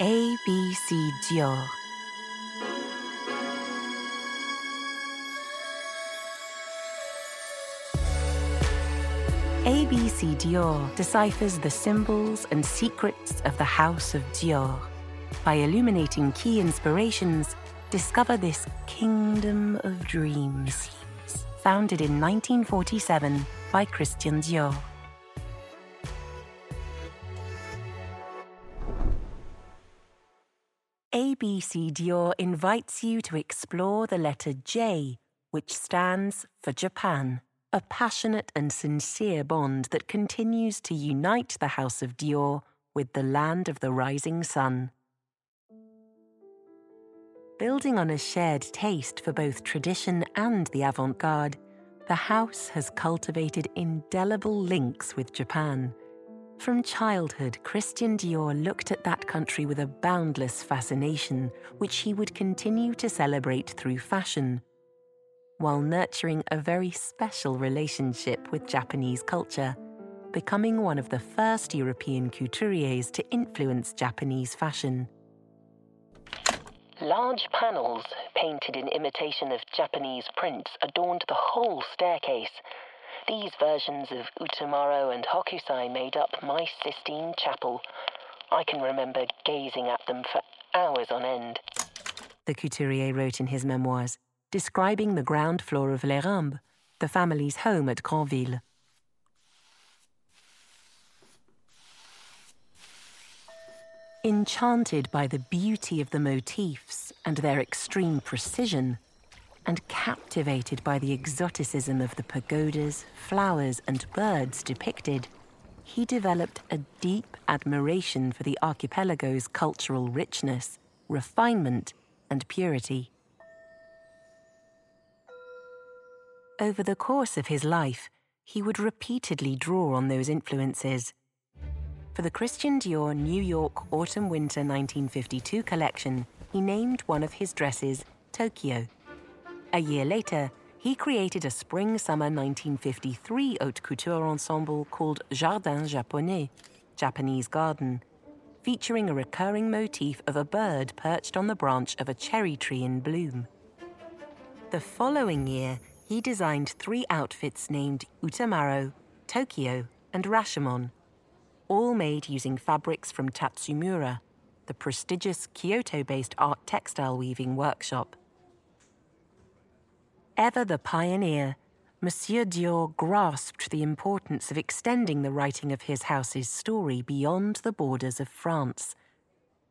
ABC Dior. ABC Dior deciphers the symbols and secrets of the House of Dior. By illuminating key inspirations, discover this kingdom of dreams. Founded in 1947 by Christian Dior. ABC Dior invites you to explore the letter J, which stands for Japan, a passionate and sincere bond that continues to unite the House of Dior with the land of the rising sun. Building on a shared taste for both tradition and the avant garde, the house has cultivated indelible links with Japan from childhood, Christian Dior looked at that country with a boundless fascination, which he would continue to celebrate through fashion, while nurturing a very special relationship with Japanese culture, becoming one of the first European couturiers to influence Japanese fashion. Large panels, painted in imitation of Japanese prints, adorned the whole staircase these versions of Utamaro and Hokusai made up my Sistine Chapel. I can remember gazing at them for hours on end. The couturier wrote in his memoirs, describing the ground floor of Les Rhumbs, the family's home at Granville. Enchanted by the beauty of the motifs and their extreme precision, and captivated by the exoticism of the pagodas, flowers, and birds depicted, he developed a deep admiration for the archipelago's cultural richness, refinement, and purity. Over the course of his life, he would repeatedly draw on those influences. For the Christian Dior New York Autumn Winter 1952 collection, he named one of his dresses Tokyo. A year later, he created a spring summer 1953 haute couture ensemble called Jardin Japonais, Japanese Garden, featuring a recurring motif of a bird perched on the branch of a cherry tree in bloom. The following year, he designed three outfits named Utamaro, Tokyo, and Rashomon, all made using fabrics from Tatsumura, the prestigious Kyoto based art textile weaving workshop. Ever the pioneer, Monsieur Dior grasped the importance of extending the writing of his house's story beyond the borders of France.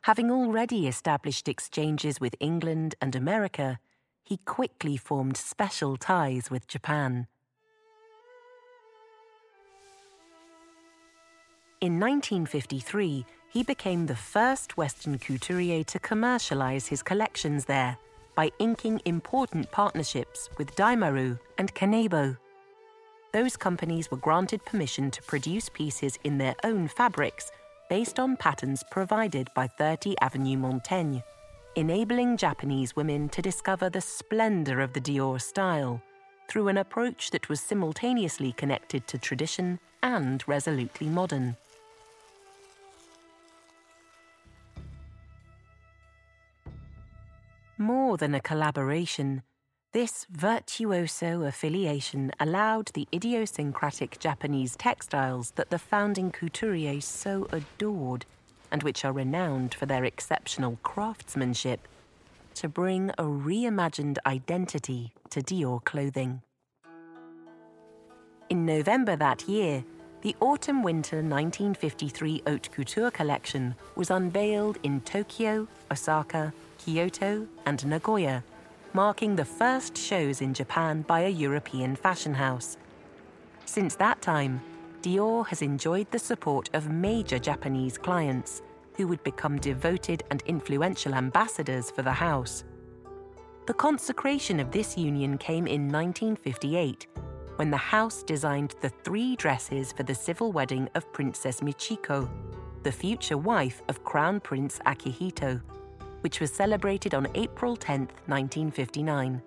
Having already established exchanges with England and America, he quickly formed special ties with Japan. In 1953, he became the first Western couturier to commercialize his collections there by inking important partnerships with Daimaru and Kanebo. Those companies were granted permission to produce pieces in their own fabrics based on patterns provided by 30 Avenue Montaigne, enabling Japanese women to discover the splendor of the Dior style through an approach that was simultaneously connected to tradition and resolutely modern. More than a collaboration, this virtuoso affiliation allowed the idiosyncratic Japanese textiles that the founding couturiers so adored, and which are renowned for their exceptional craftsmanship, to bring a reimagined identity to Dior clothing. In November that year, the Autumn Winter 1953 Haute Couture collection was unveiled in Tokyo, Osaka, Kyoto, and Nagoya, marking the first shows in Japan by a European fashion house. Since that time, Dior has enjoyed the support of major Japanese clients who would become devoted and influential ambassadors for the house. The consecration of this union came in 1958 when the house designed the three dresses for the civil wedding of Princess Michiko, the future wife of Crown Prince Akihito which was celebrated on April 10, 1959.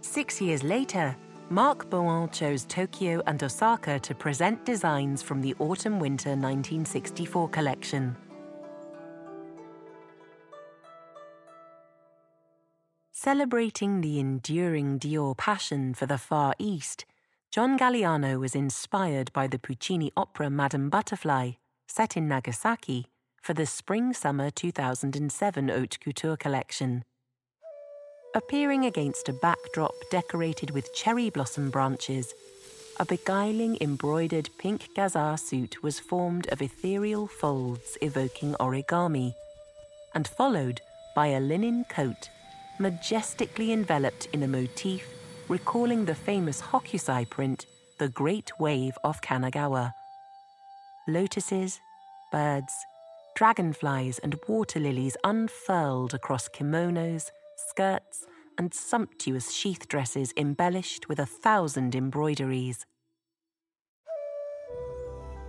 Six years later, Marc Bohan chose Tokyo and Osaka to present designs from the autumn winter 1964 collection. Celebrating the enduring Dior passion for the Far East, John Galliano was inspired by the Puccini opera Madame Butterfly, set in Nagasaki, for the Spring Summer 2007 Haute Couture collection. Appearing against a backdrop decorated with cherry blossom branches, a beguiling embroidered pink gazar suit was formed of ethereal folds evoking origami, and followed by a linen coat majestically enveloped in a motif recalling the famous Hokusai print, The Great Wave of Kanagawa. Lotuses, birds, dragonflies, and water lilies unfurled across kimonos, skirts, and sumptuous sheath dresses embellished with a thousand embroideries.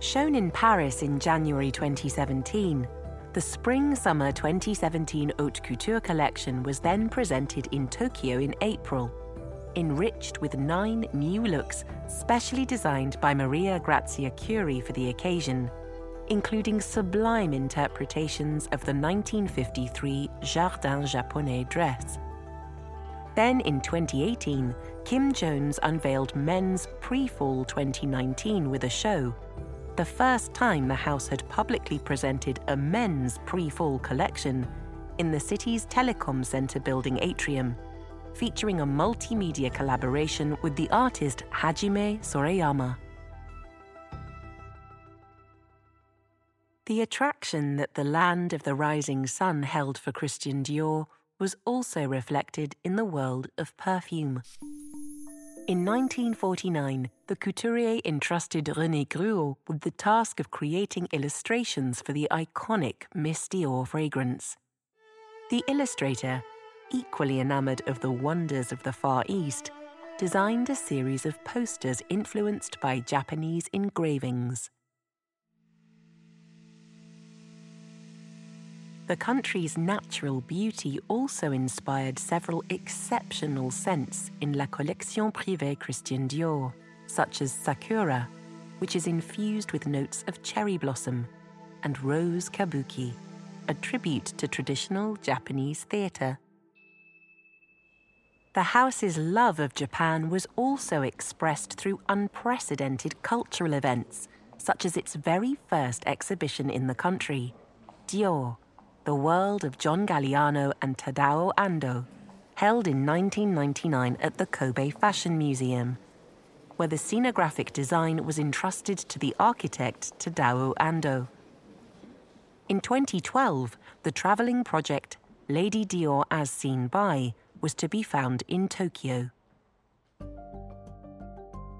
Shown in Paris in January 2017, the Spring Summer 2017 Haute Couture collection was then presented in Tokyo in April, enriched with nine new looks specially designed by Maria Grazia Chiuri for the occasion, including sublime interpretations of the 1953 Jardin Japonais dress. Then in 2018, Kim Jones unveiled men's pre fall 2019 with a show the first time the house had publicly presented a men's pre fall collection in the city's telecom center building atrium, featuring a multimedia collaboration with the artist Hajime Sorayama. The attraction that the land of the rising sun held for Christian Dior was also reflected in the world of perfume. In 1949, the couturier entrusted René Gruau with the task of creating illustrations for the iconic Miss Dior fragrance. The illustrator, equally enamored of the wonders of the Far East, designed a series of posters influenced by Japanese engravings. The country's natural beauty also inspired several exceptional scents in La Collection Privée Christian Dior, such as Sakura, which is infused with notes of cherry blossom, and Rose Kabuki, a tribute to traditional Japanese theatre. The house's love of Japan was also expressed through unprecedented cultural events, such as its very first exhibition in the country, Dior the World of John Galliano and Tadao Ando, held in 1999 at the Kobe Fashion Museum, where the scenographic design was entrusted to the architect Tadao Ando. In 2012, the travelling project Lady Dior as Seen By was to be found in Tokyo.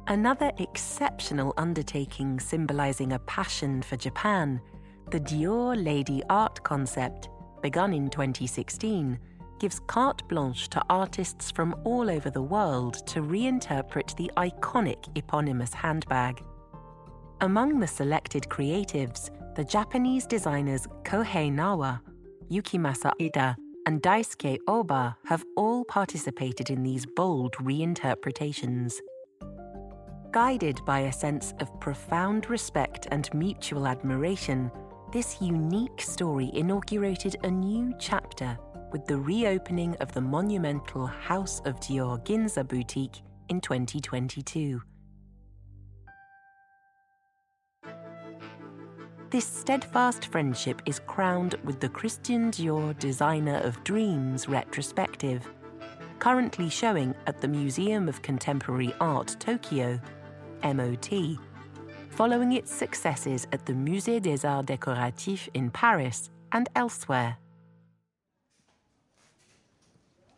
Another exceptional undertaking symbolizing a passion for Japan the Dior Lady Art concept, begun in 2016, gives carte blanche to artists from all over the world to reinterpret the iconic eponymous handbag. Among the selected creatives, the Japanese designers Kohei Nawa, Yukimasa Ida, and Daisuke Oba have all participated in these bold reinterpretations. Guided by a sense of profound respect and mutual admiration, this unique story inaugurated a new chapter with the reopening of the monumental House of Dior Ginza boutique in 2022. This steadfast friendship is crowned with the Christian Dior Designer of Dreams retrospective, currently showing at the Museum of Contemporary Art Tokyo, MOT, following its successes at the Musée des Arts Décoratifs in Paris and elsewhere.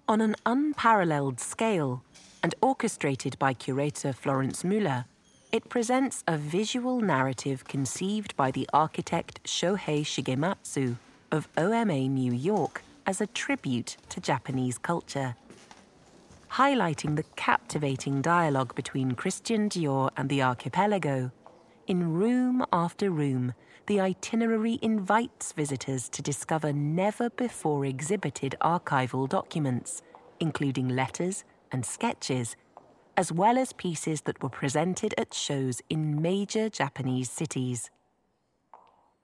On an unparalleled scale, and orchestrated by curator Florence Müller, it presents a visual narrative conceived by the architect Shohei Shigematsu of OMA New York as a tribute to Japanese culture. Highlighting the captivating dialogue between Christian Dior and the archipelago, in room after room, the itinerary invites visitors to discover never before exhibited archival documents, including letters and sketches, as well as pieces that were presented at shows in major Japanese cities.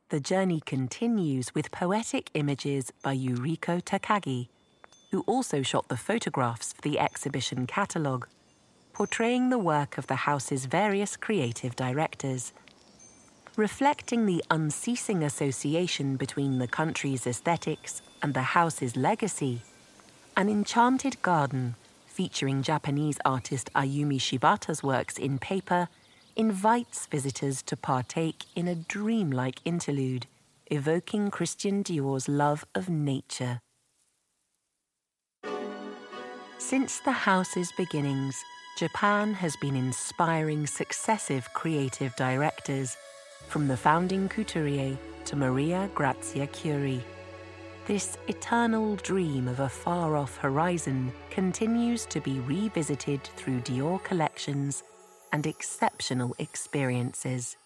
The journey continues with poetic images by Yuriko Takagi, who also shot the photographs for the exhibition catalogue, portraying the work of the house's various creative directors. Reflecting the unceasing association between the country's aesthetics and the house's legacy, an enchanted garden featuring Japanese artist Ayumi Shibata's works in paper invites visitors to partake in a dreamlike interlude evoking Christian Dior's love of nature. Since the house's beginnings, Japan has been inspiring successive creative directors, from the founding couturier to Maria Grazia Chiuri. This eternal dream of a far off horizon continues to be revisited through Dior collections and exceptional experiences.